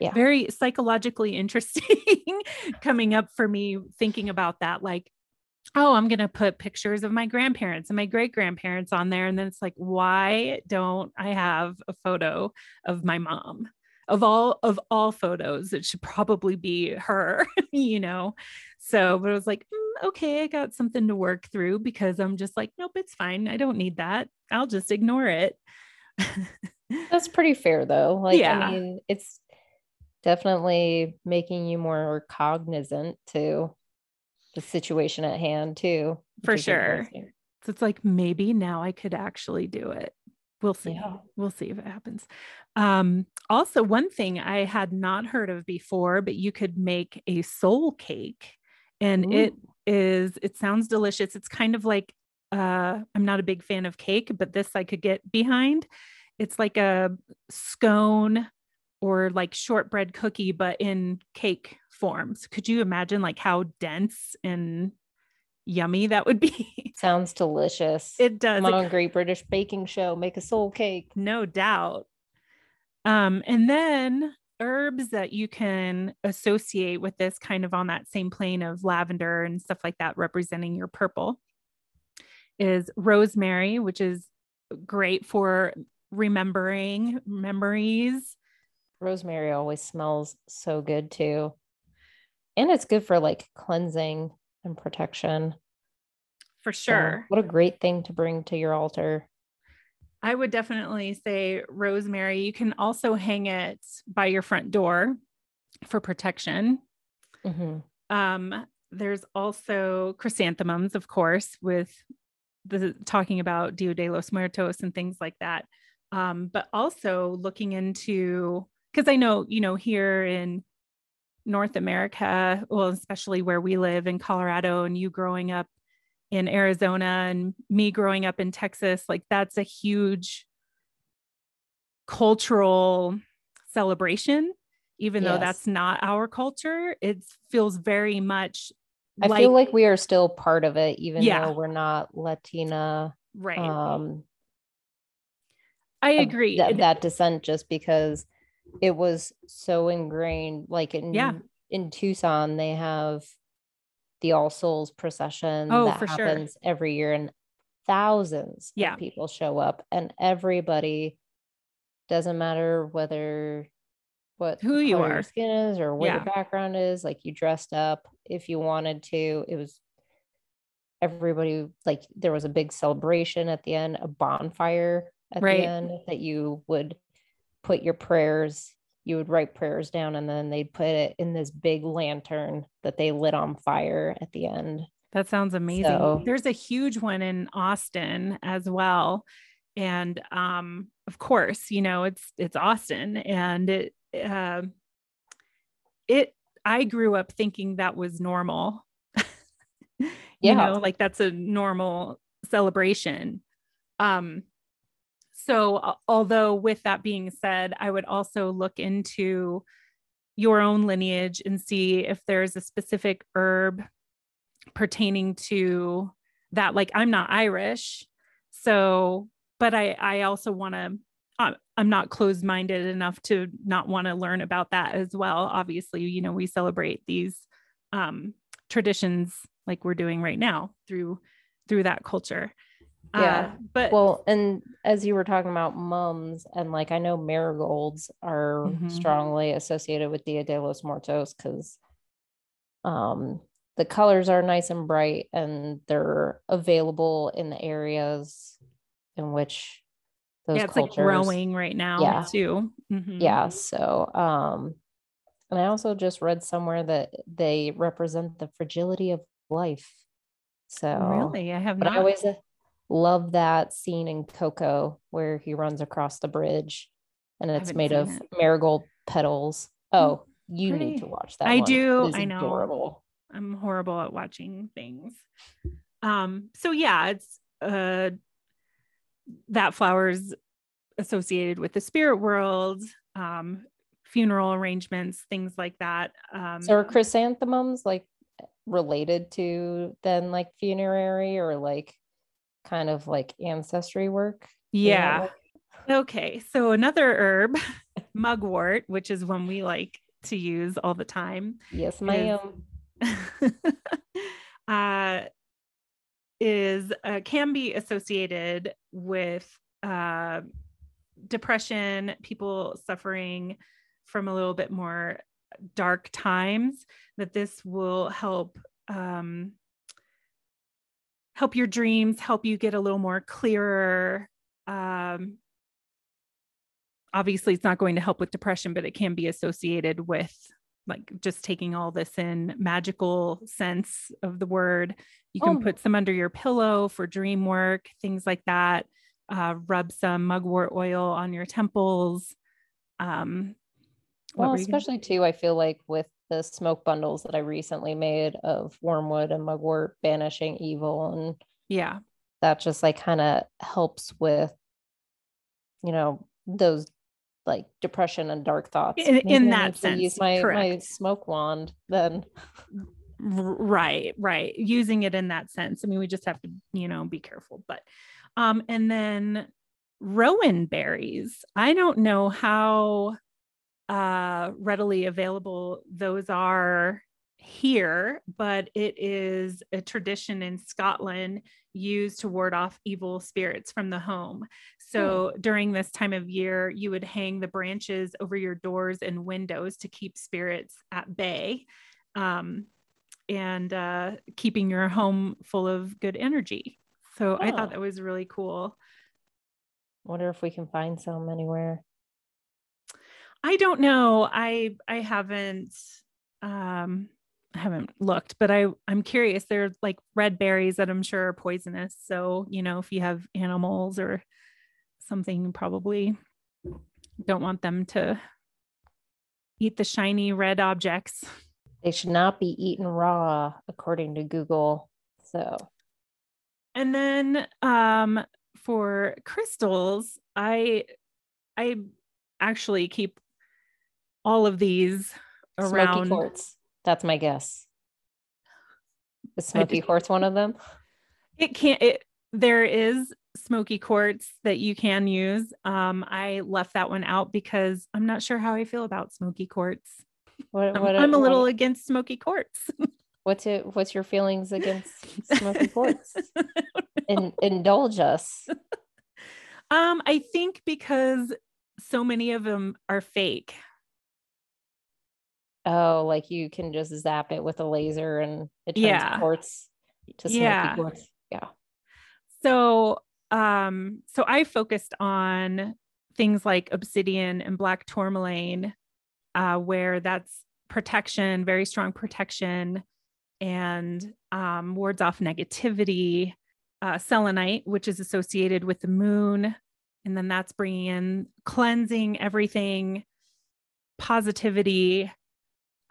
Speaker 1: yeah, very psychologically interesting coming up for me thinking about that. Like, oh, I'm going to put pictures of my grandparents and my great grandparents on there. And then it's like, why don't I have a photo of my mom? Of all of all photos, it should probably be her, you know. So, but I was like, mm, okay, I got something to work through because I'm just like, nope, it's fine. I don't need that. I'll just ignore it.
Speaker 2: That's pretty fair though. Like, yeah. I mean, it's definitely making you more cognizant to the situation at hand too.
Speaker 1: For sure. So it's like maybe now I could actually do it. We'll see. Yeah. We'll see if it happens. Um, also, one thing I had not heard of before, but you could make a soul cake. And Ooh. it is, it sounds delicious. It's kind of like uh, I'm not a big fan of cake, but this I could get behind. It's like a scone or like shortbread cookie, but in cake forms. Could you imagine like how dense and yummy that would be?
Speaker 2: Sounds delicious.
Speaker 1: It does.
Speaker 2: On, Great British Baking Show, make a soul cake.
Speaker 1: No doubt. Um, and then herbs that you can associate with this kind of on that same plane of lavender and stuff like that, representing your purple, is rosemary, which is great for remembering memories
Speaker 2: rosemary always smells so good too. And it's good for like cleansing and protection.
Speaker 1: For sure.
Speaker 2: So what a great thing to bring to your altar.
Speaker 1: I would definitely say rosemary. You can also hang it by your front door for protection. Mm-hmm. Um, there's also chrysanthemums, of course, with the talking about Dia de los Muertos and things like that. Um, but also looking into because I know, you know, here in North America, well, especially where we live in Colorado and you growing up in Arizona and me growing up in Texas, like that's a huge cultural celebration. Even yes. though that's not our culture, it feels very much.
Speaker 2: I like, feel like we are still part of it, even yeah. though we're not Latina.
Speaker 1: Right. Um, I agree.
Speaker 2: That, that descent, just because it was so ingrained like in
Speaker 1: yeah
Speaker 2: in tucson they have the all souls procession oh, that happens sure. every year and thousands yeah. of people show up and everybody doesn't matter whether what
Speaker 1: who you are
Speaker 2: skin is or what yeah. your background is like you dressed up if you wanted to it was everybody like there was a big celebration at the end a bonfire at right. the end that you would put your prayers you would write prayers down and then they'd put it in this big lantern that they lit on fire at the end.
Speaker 1: That sounds amazing. So, there's a huge one in austin as well. And um of course you know it's it's austin and it uh, it i grew up thinking that was normal. You yeah. know like that's a normal celebration. Um so, although with that being said, I would also look into your own lineage and see if there's a specific herb pertaining to that. Like, I'm not Irish, so, but I, I also want to. I'm not closed minded enough to not want to learn about that as well. Obviously, you know, we celebrate these um, traditions like we're doing right now through through that culture.
Speaker 2: Yeah. Uh, but well, and as you were talking about mums, and like I know marigolds are mm-hmm. strongly associated with Dia de los Muertos because um the colors are nice and bright and they're available in the areas in which
Speaker 1: those yeah, it's cultures, like growing right now yeah. too.
Speaker 2: Mm-hmm. Yeah. So um and I also just read somewhere that they represent the fragility of life. So
Speaker 1: really, I have not.
Speaker 2: I always love that scene in Coco where he runs across the bridge and it's made of it. marigold petals. Oh, you Pretty. need to watch that.
Speaker 1: I one. do. I know. Adorable. I'm horrible at watching things. Um, so yeah, it's uh that flowers associated with the spirit world, um, funeral arrangements, things like that. Um,
Speaker 2: so are chrysanthemums like related to then like funerary or like kind of like ancestry work.
Speaker 1: Yeah. Okay. So another herb, mugwort, which is one we like to use all the time.
Speaker 2: Yes, ma'am.
Speaker 1: Is, uh, is uh, can be associated with uh, depression, people suffering from a little bit more dark times. That this will help um, help your dreams, help you get a little more clearer. Um, obviously, it's not going to help with depression, but it can be associated with like just taking all this in magical sense of the word. You can oh. put some under your pillow for dream work, things like that. Uh, rub some mugwort oil on your temples. Um,
Speaker 2: well, especially too, I feel like with the smoke bundles that I recently made of wormwood and mugwort banishing evil and
Speaker 1: yeah,
Speaker 2: that just like kind of helps with you know those like depression and dark thoughts.
Speaker 1: In, in that sense,
Speaker 2: use my correct. my smoke wand then.
Speaker 1: Right, right. Using it in that sense. I mean, we just have to, you know, be careful. But, um, and then rowan berries. I don't know how uh, readily available those are here, but it is a tradition in Scotland used to ward off evil spirits from the home. So hmm. during this time of year, you would hang the branches over your doors and windows to keep spirits at bay um, and uh, keeping your home full of good energy. So oh. I thought that was really cool.
Speaker 2: Wonder if we can find some anywhere.
Speaker 1: I don't know. I I haven't um I haven't looked, but I I'm curious. They're like red berries that I'm sure are poisonous. So, you know, if you have animals or something, probably don't want them to eat the shiny red objects.
Speaker 2: They should not be eaten raw, according to Google. So,
Speaker 1: and then um, for crystals, I I actually keep all of these around.
Speaker 2: Smoky quartz. That's my guess. Is smoky quartz one of them?
Speaker 1: It can't. It there is smoky quartz that you can use. Um, I left that one out because I'm not sure how I feel about smoky quartz. What, what, I'm, a little what, against smoky quartz.
Speaker 2: what's it? What's your feelings against smoky quartz? In, indulge us.
Speaker 1: Um, I think because so many of them are fake.
Speaker 2: Oh, like you can just zap it with a laser and it turns yeah. quartz to yeah. quartz. Yeah.
Speaker 1: So um, so I focused on things like obsidian and black tourmaline, uh, where that's protection, very strong protection, and um, wards off negativity. Uh, selenite, which is associated with the moon, and then that's bringing in cleansing everything, positivity,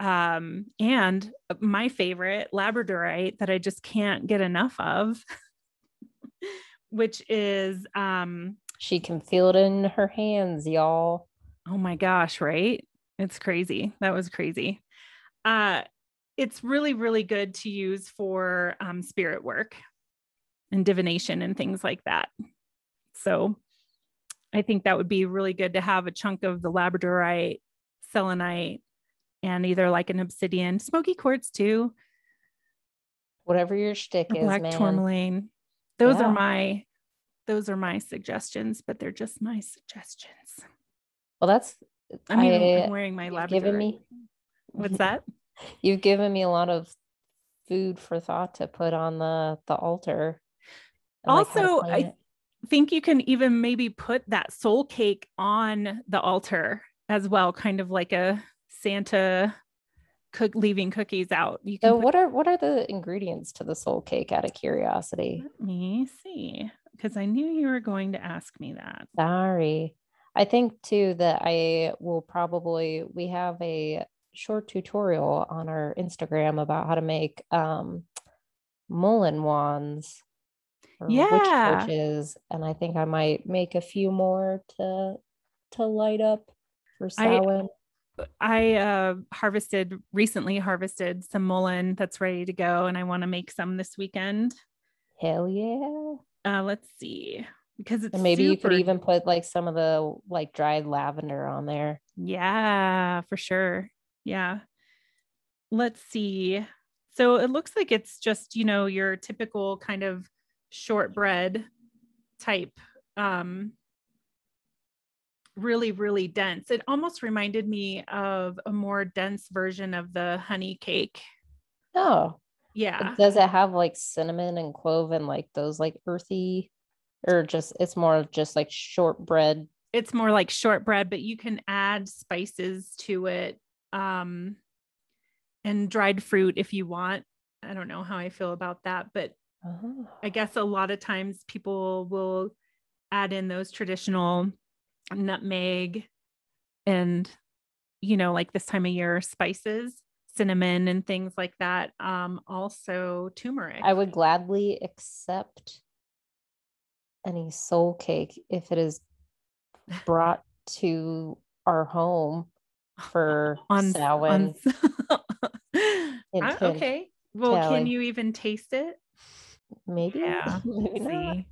Speaker 1: um, and my favorite labradorite that I just can't get enough of which is um
Speaker 2: she can feel it in her hands, y'all.
Speaker 1: Oh my gosh, right? It's crazy. That was crazy. Uh it's really really good to use for um spirit work and divination and things like that. So I think that would be really good to have a chunk of the labradorite, selenite, and either like an obsidian, smoky quartz too.
Speaker 2: Whatever your shtick is, black man.
Speaker 1: tourmaline those yeah. are my those are my suggestions but they're just my suggestions
Speaker 2: well that's
Speaker 1: i mean I, i'm wearing my given me what's that
Speaker 2: you've given me a lot of food for thought to put on the the altar
Speaker 1: also like i think you can even maybe put that soul cake on the altar as well kind of like a santa cook leaving cookies out.
Speaker 2: You can so what are what are the ingredients to the soul cake out of curiosity?
Speaker 1: Let me see. Because I knew you were going to ask me that.
Speaker 2: Sorry. I think too that I will probably we have a short tutorial on our Instagram about how to make um mullein wands
Speaker 1: yeah
Speaker 2: witches and I think I might make a few more to to light up for Samhain.
Speaker 1: I uh, harvested recently harvested some mullein that's ready to go, and I want to make some this weekend.
Speaker 2: Hell yeah!
Speaker 1: Uh, let's see. Because it's
Speaker 2: And maybe you could even put like some of the like dried lavender on there.
Speaker 1: Yeah, for sure. Yeah. Let's see. So it looks like it's just, you know, your typical kind of shortbread type um really really dense. It almost reminded me of a more dense version of the honey cake.
Speaker 2: Oh,
Speaker 1: Yeah.
Speaker 2: does it have like cinnamon and clove and like those like earthy or just it's more of just like shortbread?
Speaker 1: It's more like shortbread, but you can add spices to it. Um and dried fruit if you want. I don't know how I feel about that, but
Speaker 2: Oh.
Speaker 1: I guess a lot of times people will add in those traditional nutmeg and, you know, like this time of year, spices, cinnamon, and things like that. Um, also turmeric.
Speaker 2: I would gladly accept any soul cake if it is brought to our home for
Speaker 1: on,
Speaker 2: Samhain.
Speaker 1: on- I- okay. Well, can you even taste it?
Speaker 2: Maybe,
Speaker 1: Yeah.
Speaker 2: maybe.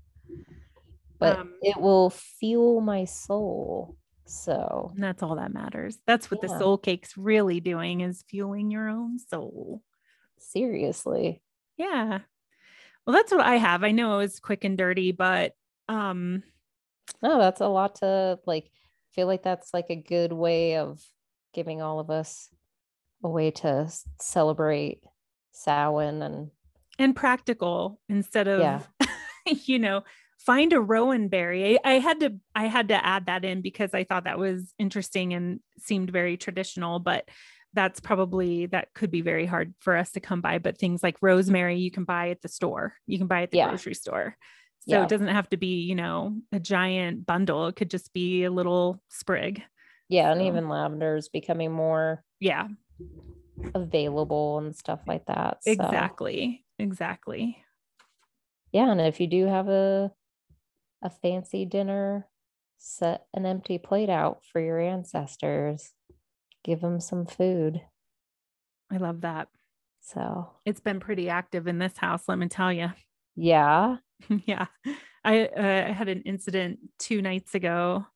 Speaker 2: But
Speaker 1: Um,
Speaker 2: it will fuel my soul. So
Speaker 1: that's all that matters. That's what the soul cake's really doing is fueling your own soul.
Speaker 2: seriously,
Speaker 1: Yeah. Well, that's what I have. I know it was quick and dirty, but um
Speaker 2: no, that's a lot to like. Feel like that's like a good way of giving all of us a way to celebrate Samhain and
Speaker 1: and practical instead of
Speaker 2: Yeah.
Speaker 1: you know, find a rowan berry. I, I had to I had to add that in because I thought that was interesting and seemed very traditional, but that's probably that could be very hard for us to come by. But things like rosemary you can buy at the store. You can buy at the
Speaker 2: Yeah.
Speaker 1: grocery store. So
Speaker 2: Yeah.
Speaker 1: it doesn't have to be, you know, a giant bundle. It could just be a little sprig.
Speaker 2: yeah, and even lavender is becoming more
Speaker 1: Yeah,
Speaker 2: available and stuff like that. So,
Speaker 1: exactly. Exactly.
Speaker 2: yeah, and if you do have a a fancy dinner, set an empty plate out for your ancestors. Give them some food.
Speaker 1: I love that.
Speaker 2: So
Speaker 1: It's been pretty active in this house, let me tell you.
Speaker 2: yeah,
Speaker 1: yeah. I uh, I had an incident two nights ago.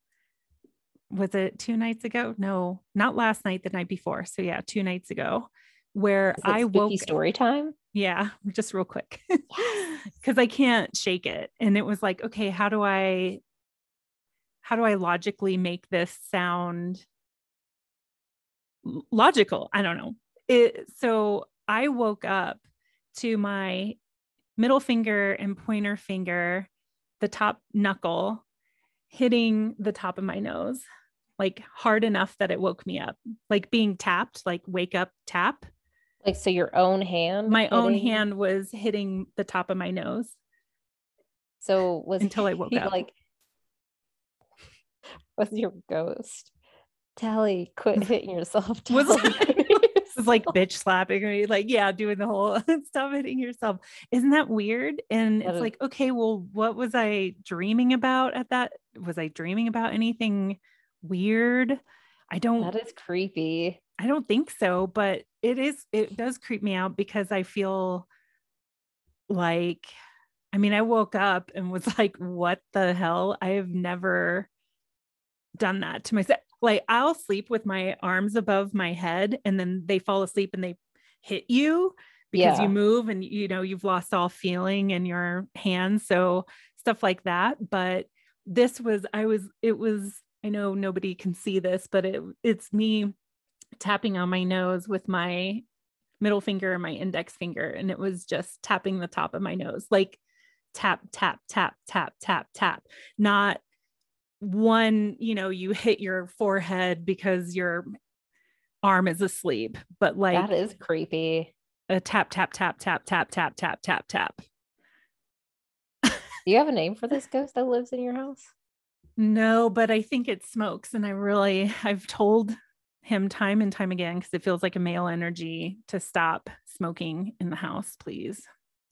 Speaker 1: Was it two nights ago? No, not last night, the night before. So yeah, two nights ago, where I woke.
Speaker 2: story time.
Speaker 1: Yeah, just real quick, because I can't shake it, and it was like, okay, how do I, how do I logically make this sound logical? I don't know. It, so I woke up to my middle finger and pointer finger, the top knuckle, hitting the top of my nose, like hard enough that it woke me up, like being tapped, like wake up tap.
Speaker 2: Like so, your own hand.
Speaker 1: My own hand was hitting the top of my nose.
Speaker 2: So was
Speaker 1: until I woke up.
Speaker 2: Like, was your ghost? Talle, quit hitting yourself.
Speaker 1: Was-
Speaker 2: Talle,
Speaker 1: It was like bitch slapping me, like, yeah, doing the whole stop hitting yourself. Isn't that weird? And
Speaker 2: That
Speaker 1: it's
Speaker 2: is-
Speaker 1: like, okay, well, what was I dreaming about at that? Was I dreaming about anything weird? I don't
Speaker 2: That is creepy.
Speaker 1: I don't think so, but it is it does creep me out because I feel like I mean, I woke up and was like, what the hell? I have never done that to myself. Like I'll sleep with my arms above my head and then they fall asleep and they hit you because
Speaker 2: Yeah.
Speaker 1: you move and you know you've lost all feeling in your hands. So stuff like that. But this was I was it was I know nobody can see this, but it it's me tapping on my nose with my middle finger and my index finger and it was just tapping the top of my nose like tap tap tap tap tap tap not one you know you hit your forehead because your arm is asleep but like
Speaker 2: that is creepy.
Speaker 1: a tap tap tap tap tap tap tap tap tap
Speaker 2: Do you have a name for this ghost that lives in your house?
Speaker 1: no but i think it smokes and i really i've told him time and time again because it feels like a male energy to stop smoking in the house please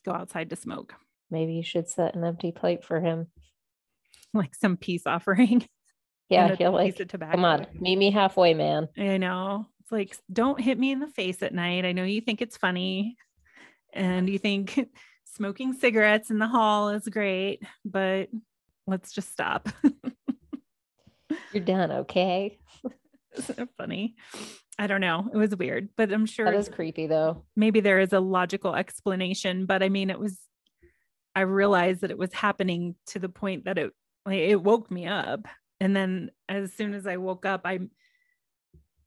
Speaker 1: go outside to smoke
Speaker 2: Maybe you should set an empty plate for him.
Speaker 1: like some peace offering
Speaker 2: Yeah, he'll like,
Speaker 1: piece of tobacco.
Speaker 2: come on, meet me halfway, man.
Speaker 1: I know. It's like, don't hit me in the face at night. I know you think it's funny and you think smoking cigarettes in the hall is great, but let's just stop.
Speaker 2: You're done, okay?
Speaker 1: so funny. I don't know. It was weird, but I'm sure
Speaker 2: that is creepy though.
Speaker 1: Maybe there is a logical explanation, but I mean, it was. I realized that it was happening to the point that it like it woke me up, and then as soon as I woke up, I'm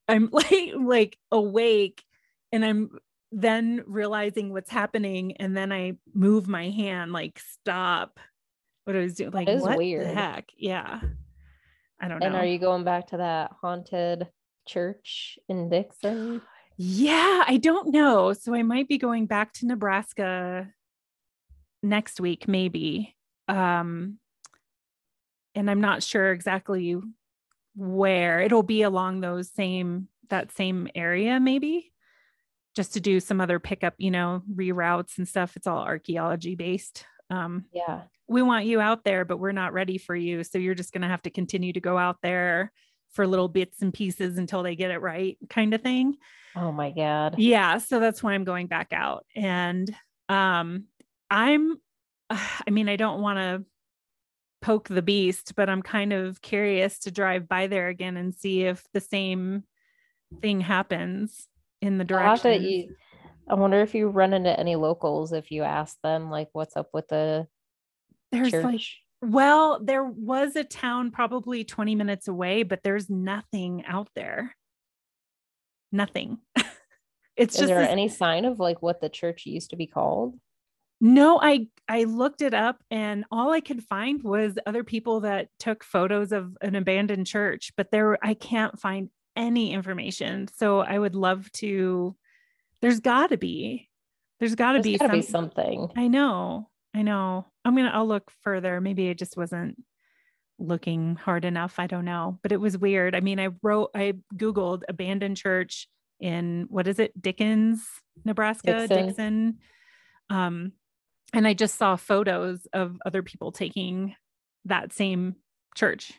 Speaker 1: I'm like like awake, and I'm then realizing what's happening, and then I move my hand like stop. What I was doing, like what weird. the heck? Yeah, I don't know.
Speaker 2: And are you going back to that haunted church in Dixon?
Speaker 1: Yeah, I don't know. So I might be going back to Nebraska next week, maybe. Um, and I'm not sure exactly where it'll be along those same that same area, maybe just to do some other pickup, you know, reroutes and stuff. It's all archaeology based. Um,
Speaker 2: yeah,
Speaker 1: we want you out there, but we're not ready for you. So you're just going to have to continue to go out there for little bits and pieces until they get it right, kind of thing.
Speaker 2: Oh my God.
Speaker 1: Yeah. So that's why I'm going back out. And um, I'm, I mean, I don't want to poke the beast, but I'm kind of curious to drive by there again and see if the same thing happens in the direction.
Speaker 2: I wonder if you run into any locals if you ask them like what's up with the
Speaker 1: there's church. like well, there was a town probably 20 minutes away, but there's nothing out there. Nothing.
Speaker 2: it's Is just there this... any sign of like what the church used to be called?
Speaker 1: No, I I looked it up and all I could find was other people that took photos of an abandoned church, but there I can't find any information. So I would love to there's got to be there's got to be,
Speaker 2: some, be something.
Speaker 1: I know. I know. I'm gonna I'll look further. Maybe I just wasn't looking hard enough. I don't know. But it was weird. I mean, I wrote I Googled abandoned church in what is it, Dickens, Nebraska, Dixon. Dixon. Um, and I just saw photos of other people taking that same church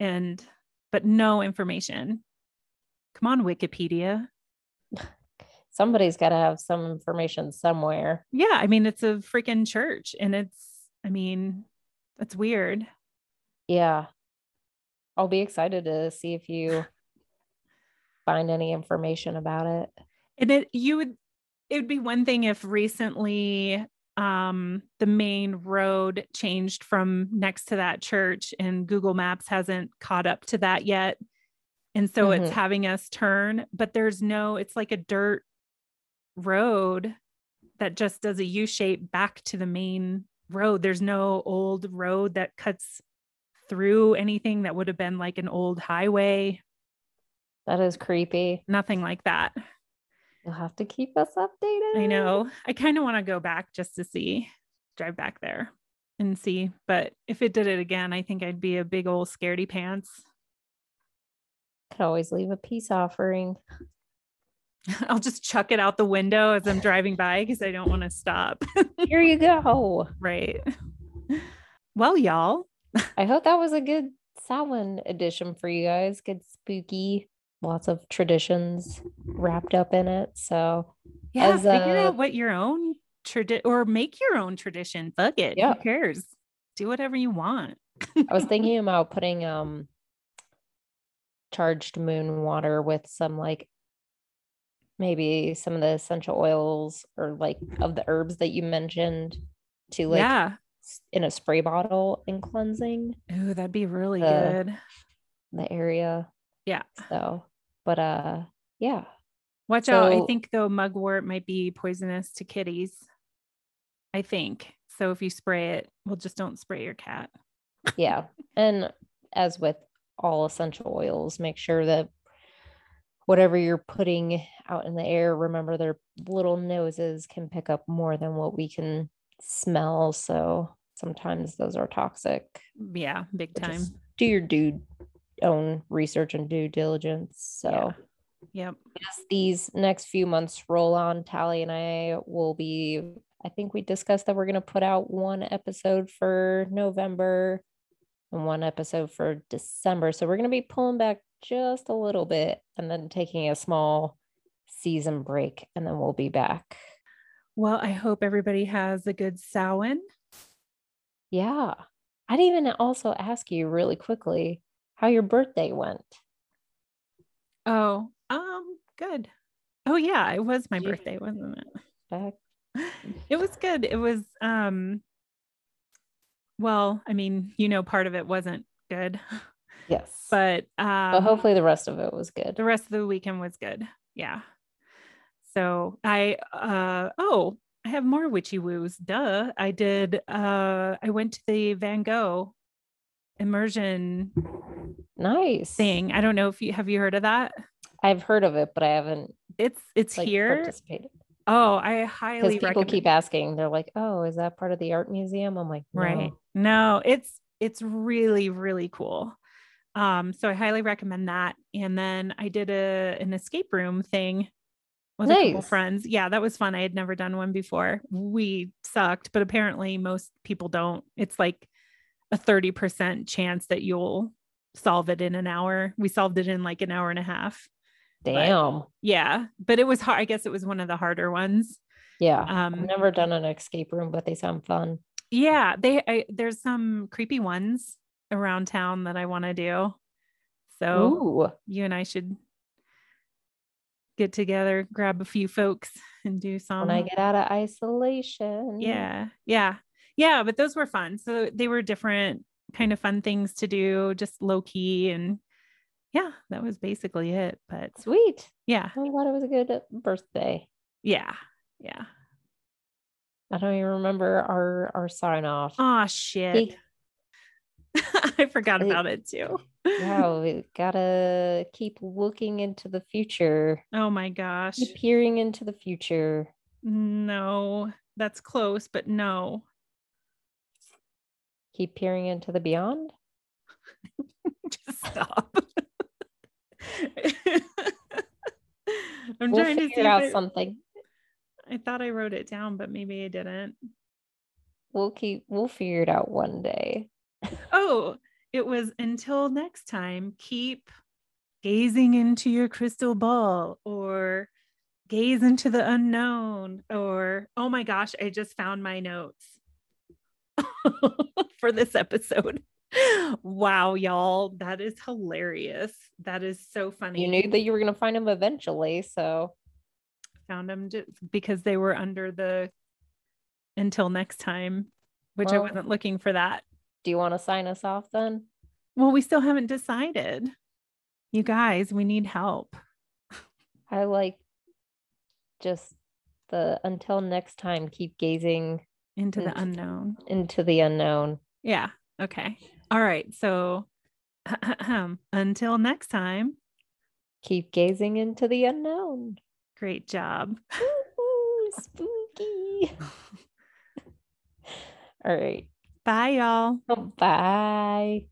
Speaker 1: and but no information. Come on, Wikipedia
Speaker 2: somebody's got to have some information somewhere.
Speaker 1: Yeah. I mean, it's a freaking church and it's, I mean, that's weird.
Speaker 2: Yeah. I'll be excited to see if you find any information about it.
Speaker 1: And it, you would, it would be one thing if recently um the main road changed from next to that church and Google Maps hasn't caught up to that yet. And so mm-hmm. it's having us turn, but there's no, it's like a dirt road that just does a U shape back to the main road. There's no old road that cuts through anything that would have been like an old highway.
Speaker 2: That is creepy.
Speaker 1: Nothing like that.
Speaker 2: You'll have to keep us updated.
Speaker 1: I know. I kind of want to go back just to see, drive back there and see. But if it did it again, I think I'd be a big old scaredy pants.
Speaker 2: Could always leave a peace offering.
Speaker 1: I'll just chuck it out the window as I'm driving by because I don't want to stop.
Speaker 2: Here you go.
Speaker 1: Right. Well, y'all.
Speaker 2: I hope that was a good Samhain edition for you guys. Good spooky, lots of traditions wrapped up in it. So
Speaker 1: yeah, as, figure uh, out what your own tradition or make your own tradition. Fuck it. Yeah. Who cares? Do whatever you want.
Speaker 2: I was thinking about putting um charged moon water with some like maybe some of the essential oils or like of the herbs that you mentioned to like yeah in a spray bottle and cleansing.
Speaker 1: Oh, that'd be really the, good.
Speaker 2: The area.
Speaker 1: Yeah.
Speaker 2: So, but uh yeah.
Speaker 1: Watch so, out. I think though mugwort might be poisonous to kitties. I think. So if you spray it, well just don't spray your cat.
Speaker 2: yeah. And as with all essential oils, make sure that whatever you're putting out in the air, remember their little noses can pick up more than what we can smell. So sometimes those are toxic.
Speaker 1: Yeah, big time. Just
Speaker 2: do your due own research and due diligence. So
Speaker 1: yeah. yep.
Speaker 2: As these next few months roll on, Talle and I will be I think we discussed that we're going to put out one episode for November and one episode for December. So we're going to be pulling back just a little bit and then taking a small season break and then we'll be back.
Speaker 1: Well, I hope everybody has a good Samhain.
Speaker 2: Yeah. I'd even also ask you really quickly how your birthday went.
Speaker 1: Oh, um, good. Oh yeah, it was my birthday, wasn't it? Back. It was good. It was um well, I mean, you know, part of it wasn't good.
Speaker 2: Yes.
Speaker 1: But um
Speaker 2: but hopefully the rest of it was good.
Speaker 1: The rest of the weekend was good. Yeah. So I uh oh, I have more witchy woos. Duh. I did uh I went to the Van Gogh immersion
Speaker 2: nice
Speaker 1: thing. I don't know if you have you heard of that?
Speaker 2: I've heard of it, but I haven't
Speaker 1: it's it's like, here. Participated. Oh, I highly recommend
Speaker 2: people recommend. keep asking. They're like, "Oh, is that part of the art museum?" I'm like,
Speaker 1: no. "Right, no, it's it's really really cool." Um, so I highly recommend that. And then I did a an escape room thing with nice. a couple friends. Yeah, that was fun. I had never done one before. We sucked, but apparently most people don't. It's like a 30% chance that you'll solve it in an hour. We solved it in like an hour and a half.
Speaker 2: Damn.
Speaker 1: But, yeah, but it was hard. I guess it was one of the harder ones.
Speaker 2: Yeah. Um, I've never done an escape room, but they sound fun.
Speaker 1: Yeah, they I, there's some creepy ones around town that I want to do. So Ooh. you and I should get together, grab a few folks and do some.
Speaker 2: When I get out of isolation.
Speaker 1: Yeah. Yeah. Yeah. But those were fun. So they were different kind of fun things to do, just low key. And yeah, that was basically it. But
Speaker 2: sweet.
Speaker 1: Yeah.
Speaker 2: I'm glad it was a good birthday.
Speaker 1: Yeah. Yeah.
Speaker 2: I don't even remember our our sign off.
Speaker 1: Oh shit. I forgot about it too.
Speaker 2: wow, we gotta keep looking into the future.
Speaker 1: Oh my gosh.
Speaker 2: Keep peering into the future.
Speaker 1: No, that's close, but no.
Speaker 2: Keep peering into the beyond.
Speaker 1: Just stop.
Speaker 2: I'm we'll trying to figure out something.
Speaker 1: I thought I wrote it down, but maybe I didn't.
Speaker 2: We'll keep we'll figure it out one day
Speaker 1: oh, it was until next time, keep gazing into your crystal ball or gaze into the unknown or oh my gosh, I just found my notes for this episode. Wow, y'all, that is hilarious. That is so funny.
Speaker 2: You knew that you were going to find them eventually, so
Speaker 1: found them just because they were under the until next time, which well, I wasn't looking for that.
Speaker 2: Do you want to sign us off then?
Speaker 1: Well, we still haven't decided. You guys, we need help.
Speaker 2: I like just the until next time, keep gazing
Speaker 1: into the unknown.
Speaker 2: Into the unknown.
Speaker 1: Yeah. Okay. All right. So until next time,
Speaker 2: keep gazing into the unknown.
Speaker 1: Great job.
Speaker 2: Ooh, spooky. All right.
Speaker 1: Bye, y'all.
Speaker 2: Oh, bye.